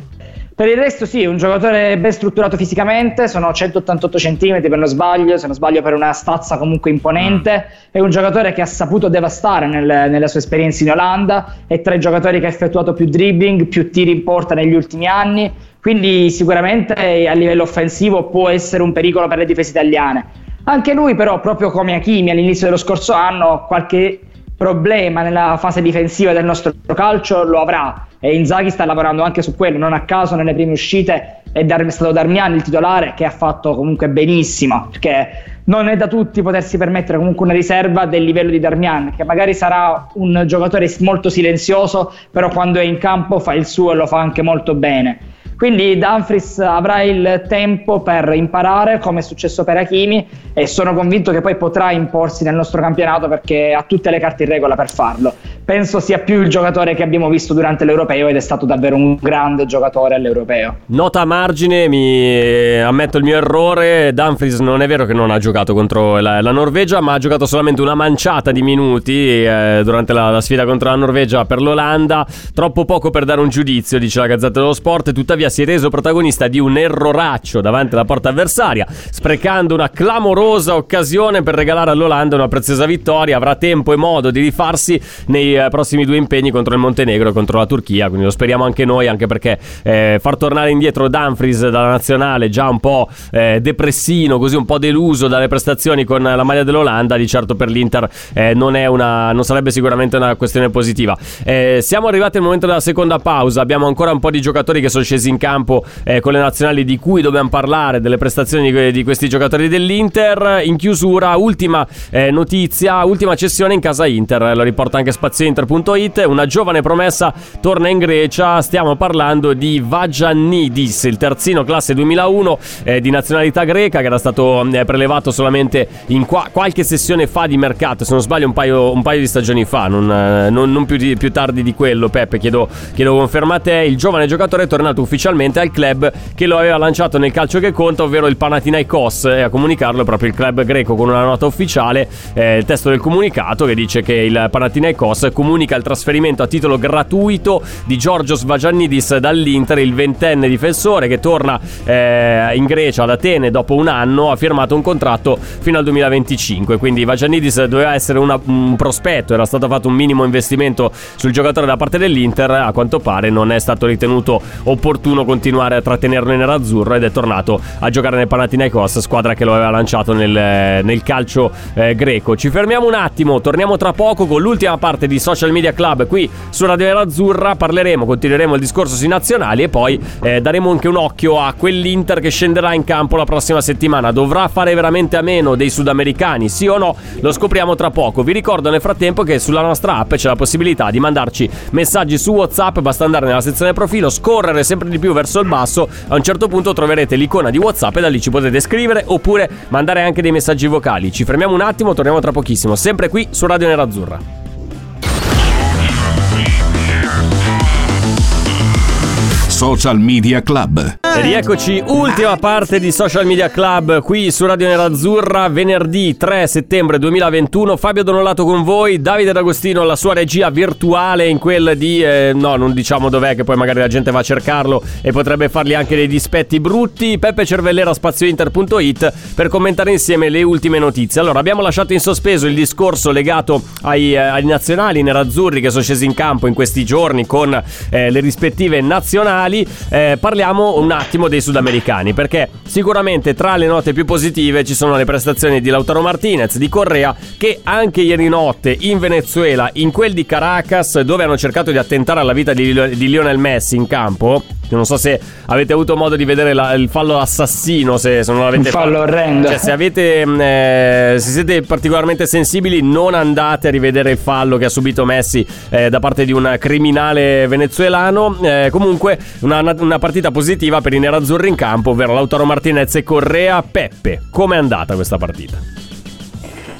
Speaker 3: Per il resto sì, un giocatore ben strutturato fisicamente, sono 188 cm per non sbaglio, se non sbaglio per una stazza comunque imponente, mm. è un giocatore che ha saputo devastare nel, nella sua esperienza in Olanda, è tra i giocatori che ha effettuato più dribbling, più tiri in porta negli ultimi anni, quindi sicuramente a livello offensivo può essere un pericolo per le difese italiane. Anche lui però, proprio come Hakimi all'inizio dello scorso anno, qualche problema nella fase difensiva del nostro calcio lo avrà e Inzaghi sta lavorando anche su quello, non a caso nelle prime uscite è, stato Darmian il titolare che ha fatto comunque benissimo, perché non è da tutti potersi permettere comunque una riserva del livello di Darmian, che magari sarà un giocatore molto silenzioso, però quando è in campo fa il suo e lo fa anche molto bene. Quindi Dumfries avrà il tempo per imparare come è successo per Hakimi e sono convinto che poi potrà imporsi nel nostro campionato perché ha tutte le carte in regola per farlo. Penso sia più il giocatore che abbiamo visto durante l'Europeo ed è stato davvero un grande giocatore all'Europeo.
Speaker 2: Nota a margine, mi ammetto il mio errore, Dumfries non è vero che non ha giocato contro la, la Norvegia, ma ha giocato solamente una manciata di minuti eh, durante la, la sfida contro la Norvegia per l'Olanda, troppo poco per dare un giudizio, dice la Gazzetta dello Sport, tuttavia Italia si è reso protagonista di un erroraccio davanti alla porta avversaria, sprecando una clamorosa occasione per regalare all'Olanda una preziosa vittoria. Avrà tempo e modo di rifarsi nei eh, prossimi due impegni contro il Montenegro e contro la Turchia. Quindi lo speriamo anche noi, anche perché eh, far tornare indietro Dumfries dalla nazionale, già un po' eh, depressino, così un po' deluso dalle prestazioni con la maglia dell'Olanda, di certo per l'Inter eh, non, una, non, sarebbe sicuramente una questione positiva. Eh, siamo arrivati al momento della seconda pausa. Abbiamo ancora un po' di giocatori che sono scesi in in campo eh, con le nazionali di cui dobbiamo parlare, delle prestazioni di, questi giocatori dell'Inter. In chiusura, ultima eh, notizia, ultima cessione in casa Inter, lo riporta anche spaziointer.it, una giovane promessa torna in Grecia, stiamo parlando di Vagiannidis, il terzino classe 2001 eh, di nazionalità greca che era stato eh, prelevato solamente in qua- qualche sessione fa di mercato, se non sbaglio un paio, un paio di stagioni fa, non, eh, non, non più, di, più, tardi di quello, Peppe, chiedo, chiedo conferma a te, il giovane giocatore è tornato ufficialmente ufficialmente al club che lo aveva lanciato nel calcio che conta, ovvero il Panathinaikos e a comunicarlo è proprio il club greco con una nota ufficiale, eh, il testo del comunicato che dice che il Panathinaikos comunica il trasferimento a titolo gratuito di Giorgio Svagiannidis dall'Inter, il ventenne difensore che torna eh, in Grecia ad Atene dopo un anno, ha firmato un contratto fino al 2025, quindi Vagiannidis doveva essere una, un prospetto, era stato fatto un minimo investimento sul giocatore da parte dell'Inter, a quanto pare non è stato ritenuto opportuno opportuno continuare a trattenerlo in nerazzurro ed è tornato a giocare nel Panathinaikos, squadra che lo aveva lanciato nel, nel calcio eh, greco. Ci fermiamo un attimo, torniamo tra poco con l'ultima parte di Social Media Club qui su Radio Nerazzurra, parleremo, continueremo il discorso sui nazionali e poi eh, daremo anche un occhio a quell'Inter che scenderà in campo la prossima settimana. Dovrà fare veramente a meno dei sudamericani, sì o no? Lo scopriamo tra poco. Vi ricordo nel frattempo che sulla nostra app c'è la possibilità di mandarci messaggi su WhatsApp, basta andare nella sezione profilo, scorrere sempre di più più verso il basso, a un certo punto troverete l'icona di WhatsApp e da lì ci potete scrivere oppure mandare anche dei messaggi vocali. Ci fermiamo un attimo, torniamo tra pochissimo, sempre qui su Radio Nerazzurra.
Speaker 1: Social Media Club.
Speaker 2: Rieccoci, ultima parte di Social Media Club qui su Radio Nerazzurra, venerdì 3 settembre 2021. Fabio Donolato con voi, Davide D'Agostino alla sua regia virtuale in quel di... Eh, no, non diciamo dov'è che poi magari la gente va a cercarlo e potrebbe fargli anche dei dispetti brutti. Peppe Cervellera, spaziointer.it per commentare insieme le ultime notizie. Allora, abbiamo lasciato in sospeso il discorso legato ai, eh, ai nazionali nerazzurri che sono scesi in campo in questi giorni con eh, le rispettive nazionali mondiali, eh, parliamo un attimo dei sudamericani, perché sicuramente tra le note più positive ci sono le prestazioni di Lautaro Martinez, di Correa, che anche ieri notte in Venezuela, in quel di Caracas, dove hanno cercato di attentare alla vita di, di Lionel Messi in campo, non so se avete avuto modo di vedere la, il fallo assassino, se, se non l'avete
Speaker 3: fatto. Fallo orrendo.
Speaker 2: Cioè, se avete mm, eh, se siete particolarmente sensibili, non andate a rivedere il fallo che ha subito Messi eh, da parte di un criminale venezuelano. Eh, comunque, una, una, partita positiva per i nerazzurri in campo, ovvero Lautaro Martinez e Correa. Peppe, com'è andata questa partita?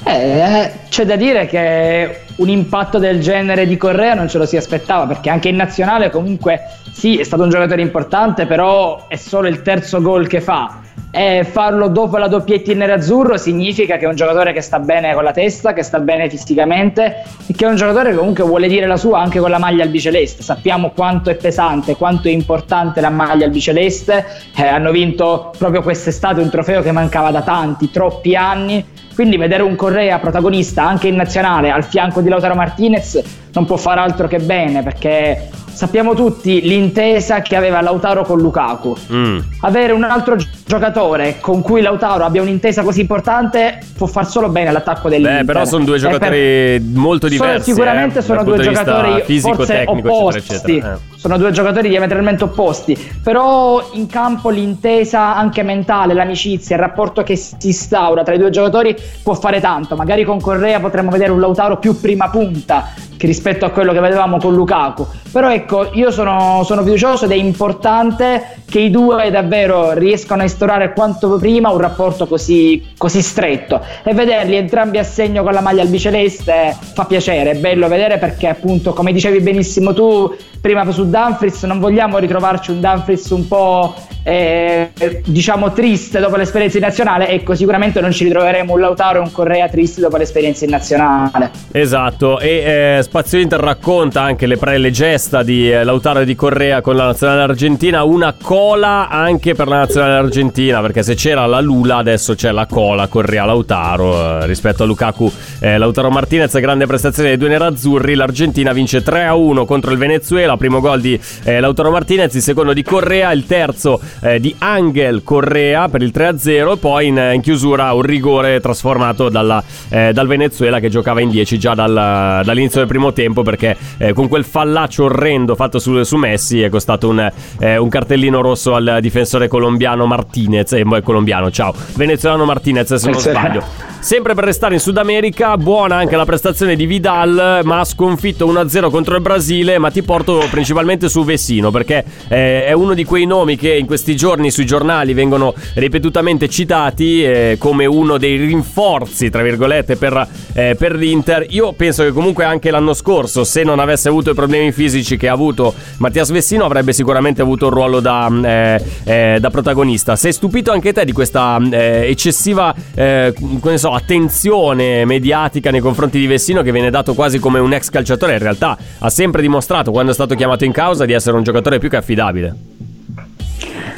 Speaker 3: Eh, c'è da dire che un impatto del genere di Correa non ce lo si aspettava perché anche in nazionale comunque sì è stato un giocatore importante però è solo il terzo gol che fa e farlo dopo la doppietta in nerazzurro significa che è un giocatore che sta bene con la testa, che sta bene fisicamente e che è un giocatore che comunque vuole dire la sua anche con la maglia albiceleste. Sappiamo quanto è pesante, quanto è importante la maglia albiceleste. Eh, hanno vinto proprio quest'estate un trofeo che mancava da tanti, troppi anni. Quindi vedere un Correa protagonista anche in nazionale al fianco di Lautaro Martinez non può fare altro che bene perché sappiamo tutti l'intesa che aveva Lautaro con Lukaku. Mm. Avere un altro giocatore con cui Lautaro abbia un'intesa così importante può far solo bene all'attacco dell'Inter.
Speaker 2: Beh, però sono due giocatori per... molto diversi.
Speaker 3: Sono, sicuramente
Speaker 2: eh,
Speaker 3: sono due giocatori fisico, forse
Speaker 2: tecnico,
Speaker 3: opposti.
Speaker 2: eccetera, eccetera. Eh
Speaker 3: sono due giocatori diametralmente opposti, però in campo l'intesa anche mentale, l'amicizia, il rapporto che si instaura tra i due giocatori può fare tanto. Magari con Correa potremmo vedere un Lautaro più prima punta rispetto a quello che vedevamo con Lukaku. Però ecco, io sono, sono fiducioso ed è importante che i due davvero riescano a instaurare quanto prima un rapporto così, così stretto e vederli entrambi a segno con la maglia albiceleste fa piacere, è bello vedere perché appunto come dicevi benissimo tu prima su Dumfries non vogliamo ritrovarci un Dumfries un po' eh, diciamo triste dopo l'esperienza in nazionale ecco sicuramente non ci ritroveremo un Lautaro e un Correa triste dopo l'esperienza in nazionale.
Speaker 2: Esatto e eh, Spazio Inter racconta anche le, pre, le gesta di eh, Lautaro e di Correa con la nazionale argentina una cola anche per la nazionale argentina perché se c'era la Lula adesso c'è la cola Correa Lautaro eh, rispetto a Lukaku eh, Lautaro Martinez grande prestazione dei due nerazzurri l'Argentina vince 3-1 contro il Venezuela primo gol di eh, Lautaro Martinez il secondo di Correa il terzo eh, di Angel Correa per il 3-0 e poi in, in chiusura un rigore trasformato dalla, eh, dal Venezuela che giocava in 10 già dal, dall'inizio del primo tempo perché eh, con quel fallaccio orrendo fatto su, su Messi è costato un, eh, un, cartellino rosso al difensore colombiano Martinez, eh, colombiano, ciao, venezuelano Martinez se non sbaglio. Sempre per restare in Sud America, buona anche la prestazione di Vidal, ma ha sconfitto 1-0 contro il Brasile, ma ti porto principalmente su Vessino perché eh, è uno di quei nomi che in questi giorni sui giornali vengono ripetutamente citati eh, come uno dei rinforzi, tra virgolette, per, eh, per, l'Inter. Io penso che comunque anche l'anno scorso, se non avesse avuto i problemi fisici che ha avuto Mattias Vessino, avrebbe sicuramente avuto un ruolo da, eh, eh, da protagonista. Sei stupito anche te di questa eh, eccessiva, come so, attenzione mediatica nei confronti di Vessino che viene dato quasi come un ex calciatore. In realtà ha sempre dimostrato, quando è stato chiamato in causa, di essere un giocatore più che affidabile.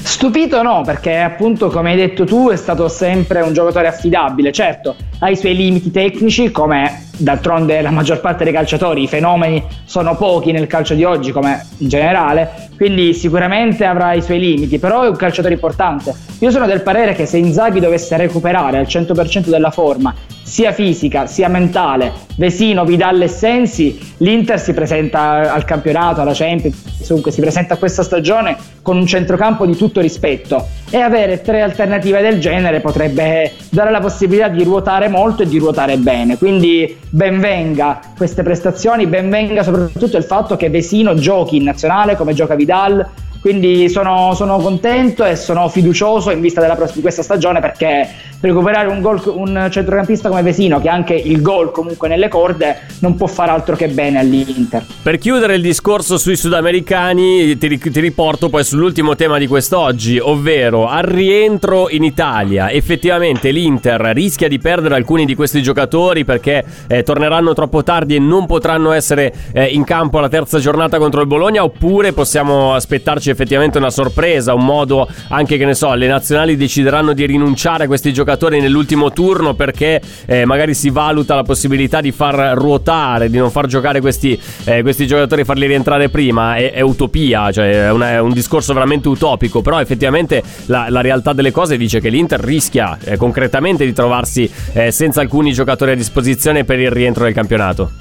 Speaker 3: Stupito no, perché appunto come hai detto tu è stato sempre un giocatore affidabile, certo ha i suoi limiti tecnici come d'altronde la maggior parte dei calciatori, i fenomeni sono pochi nel calcio di oggi come in generale, quindi sicuramente avrà i suoi limiti, però è un calciatore importante. Io sono del parere che se Inzaghi dovesse recuperare al 100% della forma, sia fisica sia mentale, Vesino, Vidal e Sensi, l'Inter si presenta al campionato, alla Champions, comunque si presenta questa stagione con un centrocampo di tutto rispetto e avere tre alternative del genere potrebbe dare la possibilità di ruotare molto e di ruotare bene. Quindi benvenga queste prestazioni, benvenga soprattutto il fatto che Vesino giochi in nazionale come gioca Vidal quindi sono, sono, contento e sono fiducioso in vista della, di questa stagione perché recuperare un, gol, un centrocampista come Vesino che anche il gol comunque nelle corde non può fare altro che bene all'Inter.
Speaker 2: Per chiudere il discorso sui sudamericani ti, ti riporto poi sull'ultimo tema di quest'oggi, ovvero al rientro in Italia. Effettivamente l'Inter rischia di perdere alcuni di questi giocatori perché eh, torneranno troppo tardi e non potranno essere eh, in campo alla terza giornata contro il Bologna oppure possiamo aspettarci effettivamente una sorpresa, un modo anche che ne so, le nazionali decideranno di rinunciare a questi giocatori nell'ultimo turno perché eh, magari si valuta la possibilità di far ruotare, di non far giocare questi, eh, questi giocatori e farli rientrare prima, è, è utopia, cioè è, una, è, un discorso veramente utopico, però effettivamente la, la, realtà delle cose dice che l'Inter rischia eh, concretamente di trovarsi eh, senza alcuni giocatori a disposizione per il rientro del campionato.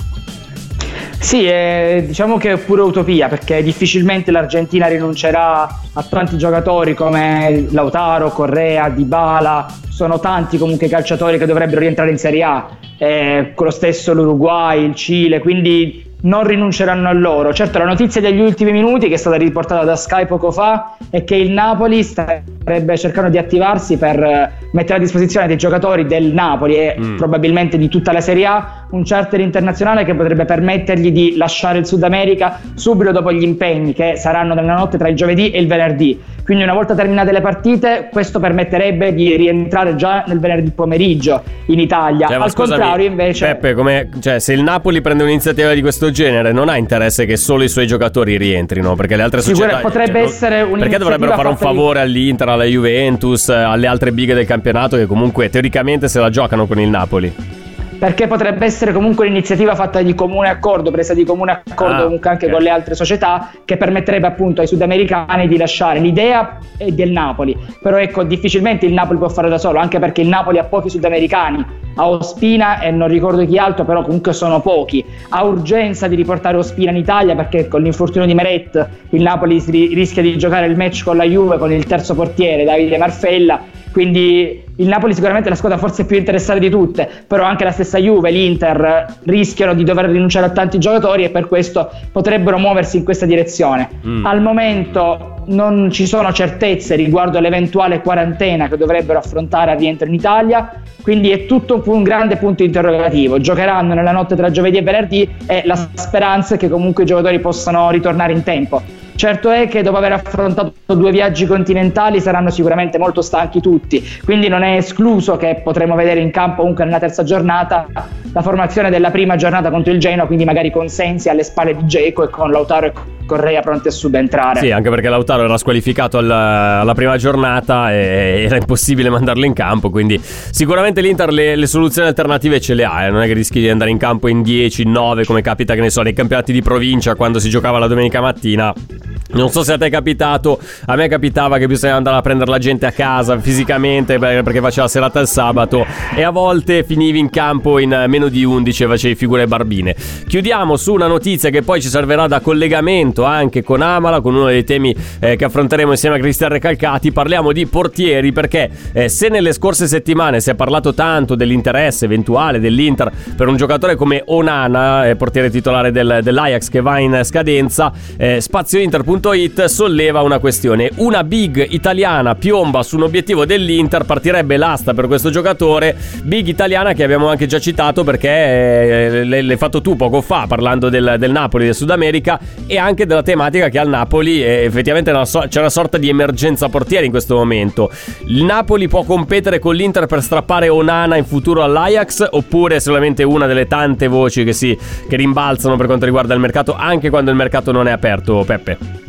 Speaker 3: Sì, eh, diciamo che è pure utopia perché difficilmente l'Argentina rinuncerà a tanti giocatori come Lautaro, Correa, Dybala, sono tanti comunque calciatori che dovrebbero rientrare in Serie A, eh, con lo stesso l'Uruguay, il Cile, quindi non rinunceranno a loro. Certo, la notizia degli ultimi minuti, che è stata riportata da Sky poco fa, è che il Napoli starebbe cercando di attivarsi per eh, mettere a disposizione dei giocatori del Napoli e mm. probabilmente di tutta la Serie A un charter internazionale che potrebbe permettergli di lasciare il Sud America subito dopo gli impegni che saranno nella notte tra il giovedì e il venerdì. Quindi una volta terminate le partite, questo permetterebbe di rientrare già nel venerdì pomeriggio in Italia. Cioè, Al scusami, contrario, invece
Speaker 2: Peppe, cioè, se il Napoli prende un'iniziativa di questo genere, non ha interesse che solo i suoi giocatori rientrino, perché le altre
Speaker 3: Sicura,
Speaker 2: società
Speaker 3: potrebbe cioè, essere un
Speaker 2: Perché dovrebbero fare un favore all'Inter, alla Juventus, alle altre bighe del campionato che comunque teoricamente se la giocano con il Napoli?
Speaker 3: Perché potrebbe essere comunque un'iniziativa fatta di comune accordo, presa di comune accordo ah, comunque anche okay. con le altre società, che permetterebbe appunto ai sudamericani di lasciare l'idea è del Napoli, però ecco difficilmente il Napoli può fare da solo, anche perché il Napoli ha pochi sudamericani, ha Ospina e non ricordo chi altro, però comunque sono pochi, ha urgenza di riportare Ospina in Italia perché con l'infortunio di Meret il Napoli rischia di giocare il match con la Juve con il terzo portiere Davide Marfella quindi il Napoli sicuramente è la squadra forse più interessata di tutte, però anche la stessa Juve, l'Inter rischiano di dover rinunciare a tanti giocatori e per questo potrebbero muoversi in questa direzione. Mm. Al momento non ci sono certezze riguardo all'eventuale quarantena che dovrebbero affrontare a rientro in Italia, quindi è tutto un grande punto interrogativo. Giocheranno nella notte tra giovedì e venerdì e la speranza è che comunque i giocatori possano ritornare in tempo. Certo è che dopo aver affrontato due viaggi continentali saranno sicuramente molto stanchi tutti, quindi non è escluso che potremo vedere in campo comunque nella terza giornata la formazione della prima giornata contro il Genoa, quindi magari con Sensi alle spalle di Geco e con Lautaro e Correa pronti a subentrare.
Speaker 2: Sì, anche perché Lautaro era squalificato alla, alla prima giornata e era impossibile mandarlo in campo, quindi sicuramente l'Inter le, le soluzioni alternative ce le ha, eh? non è che rischi di andare in campo in 10, in 9 come capita che ne so nei campionati di provincia quando si giocava la domenica mattina. Non so se a te è capitato, a me capitava che bisogna andare a prendere la gente a casa fisicamente perché faceva la serata il sabato e a volte finivi in campo in meno di 11 e facevi figure barbine. Chiudiamo su una notizia che poi ci servirà da collegamento anche con Amala, con uno dei temi eh, che affronteremo insieme a Cristian Recalcati. Parliamo di portieri perché eh, se nelle scorse settimane si è parlato tanto dell'interesse eventuale dell'Inter per un giocatore come Onana, eh, portiere titolare del, dell'Ajax che va in scadenza, eh, spaziointer.it solleva una questione. Una big italiana piomba su un obiettivo dell'Inter, partirebbe l'asta per questo giocatore, big italiana che abbiamo anche già citato perché eh, l'hai fatto tu poco fa parlando del, del Napoli del Sud America e anche della tematica che al Napoli eh, effettivamente c'è una sorta di emergenza portiere in questo momento. Il Napoli può competere con l'Inter per strappare Onana in futuro all'Ajax oppure è solamente una delle tante voci che, si, che rimbalzano per quanto riguarda il mercato anche quando il mercato non è aperto, Peppe?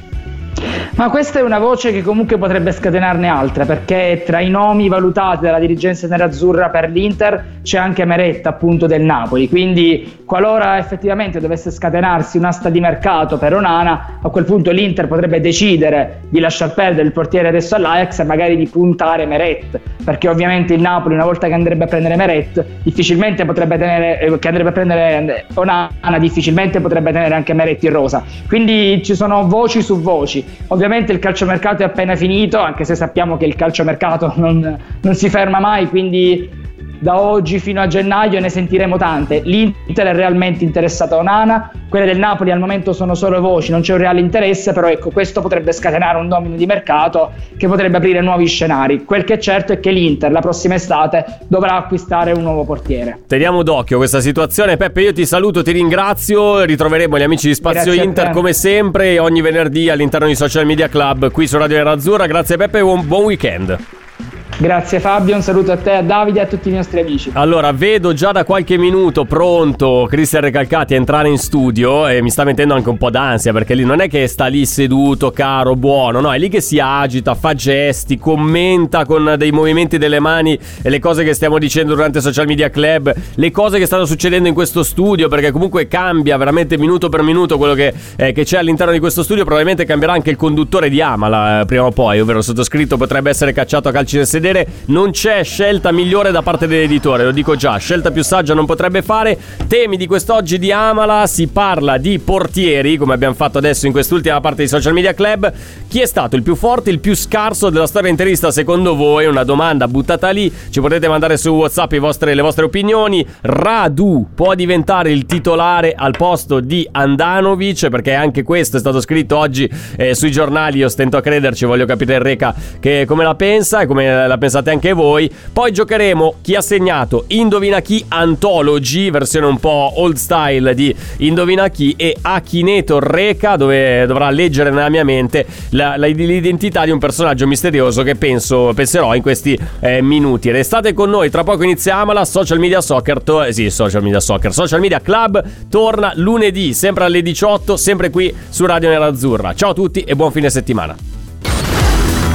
Speaker 3: Ma questa è una voce che comunque potrebbe scatenarne altre, perché tra i nomi valutati dalla dirigenza nerazzurra per l'Inter c'è anche Meretta, appunto, del Napoli. Quindi, qualora effettivamente dovesse scatenarsi un'asta di mercato per Onana, a quel punto l'Inter potrebbe decidere di lasciar perdere il portiere adesso all'Ajax e magari di puntare Meret, perché ovviamente il Napoli, una volta che andrebbe a prendere Meret, difficilmente potrebbe tenere, eh, che andrebbe a prendere Onana, difficilmente potrebbe tenere anche Meret in rosa. Quindi ci sono voci su voci. Ovviamente il calciomercato è appena finito, anche se sappiamo che il calciomercato non, non si ferma mai, quindi da oggi fino a gennaio ne sentiremo tante. L'Inter è realmente interessata a Onana, quelle del Napoli al momento sono solo voci, non c'è un reale interesse, però ecco, questo potrebbe scatenare un domino di mercato che potrebbe aprire nuovi scenari. Quel che è certo è che l'Inter la prossima estate dovrà acquistare un nuovo portiere.
Speaker 2: Teniamo d'occhio questa situazione. Peppe, io ti saluto, ti ringrazio. Ritroveremo gli amici di Spazio Grazie Inter come sempre ogni venerdì all'interno di Social Media Club qui su Radio Nerazzurra. Grazie Peppe e buon, buon weekend.
Speaker 3: Grazie Fabio, un saluto a te, a Davide e a tutti i nostri amici.
Speaker 2: Allora, vedo già da qualche minuto pronto Cristian Recalcati a entrare in studio e mi sta mettendo anche un po' d'ansia perché lì non è che sta lì seduto, caro, buono, no, è lì che si agita, fa gesti, commenta con dei movimenti delle mani e le cose che stiamo dicendo durante Social Media Club, le cose che stanno succedendo in questo studio perché comunque cambia veramente minuto per minuto quello che, eh, che c'è all'interno di questo studio, probabilmente cambierà anche il conduttore di Amala eh, prima o poi, ovvero sottoscritto potrebbe essere cacciato a calci nel sedere vedere non c'è scelta migliore da parte dell'editore, lo dico già, scelta più saggia non potrebbe fare. Temi di quest'oggi di Amala, si parla di portieri, come abbiamo fatto adesso in quest'ultima parte di Social Media Club. Chi è stato il più forte, il più scarso della storia interista secondo voi? Una domanda buttata lì, ci potete mandare su WhatsApp vostre, le vostre opinioni. Radu può diventare il titolare al posto di Andanovic, perché anche questo è stato scritto oggi eh, sui giornali, io stento a crederci, voglio capire il Reca che come la pensa e come la pensate anche voi. Poi giocheremo chi ha segnato Indovina chi Anthology, versione un po' old style di Indovina chi e Akineto Reca, dove dovrà leggere nella mia mente la, la, l'identità di un personaggio misterioso che penso, penserò in questi eh, minuti. Restate con noi, tra poco iniziamo la Social Media Soccer. To- eh, sì, Social Media Soccer. Social Media Club torna lunedì, sempre alle 18, sempre qui su Radio Nerazzurra. Ciao a tutti e buon fine settimana.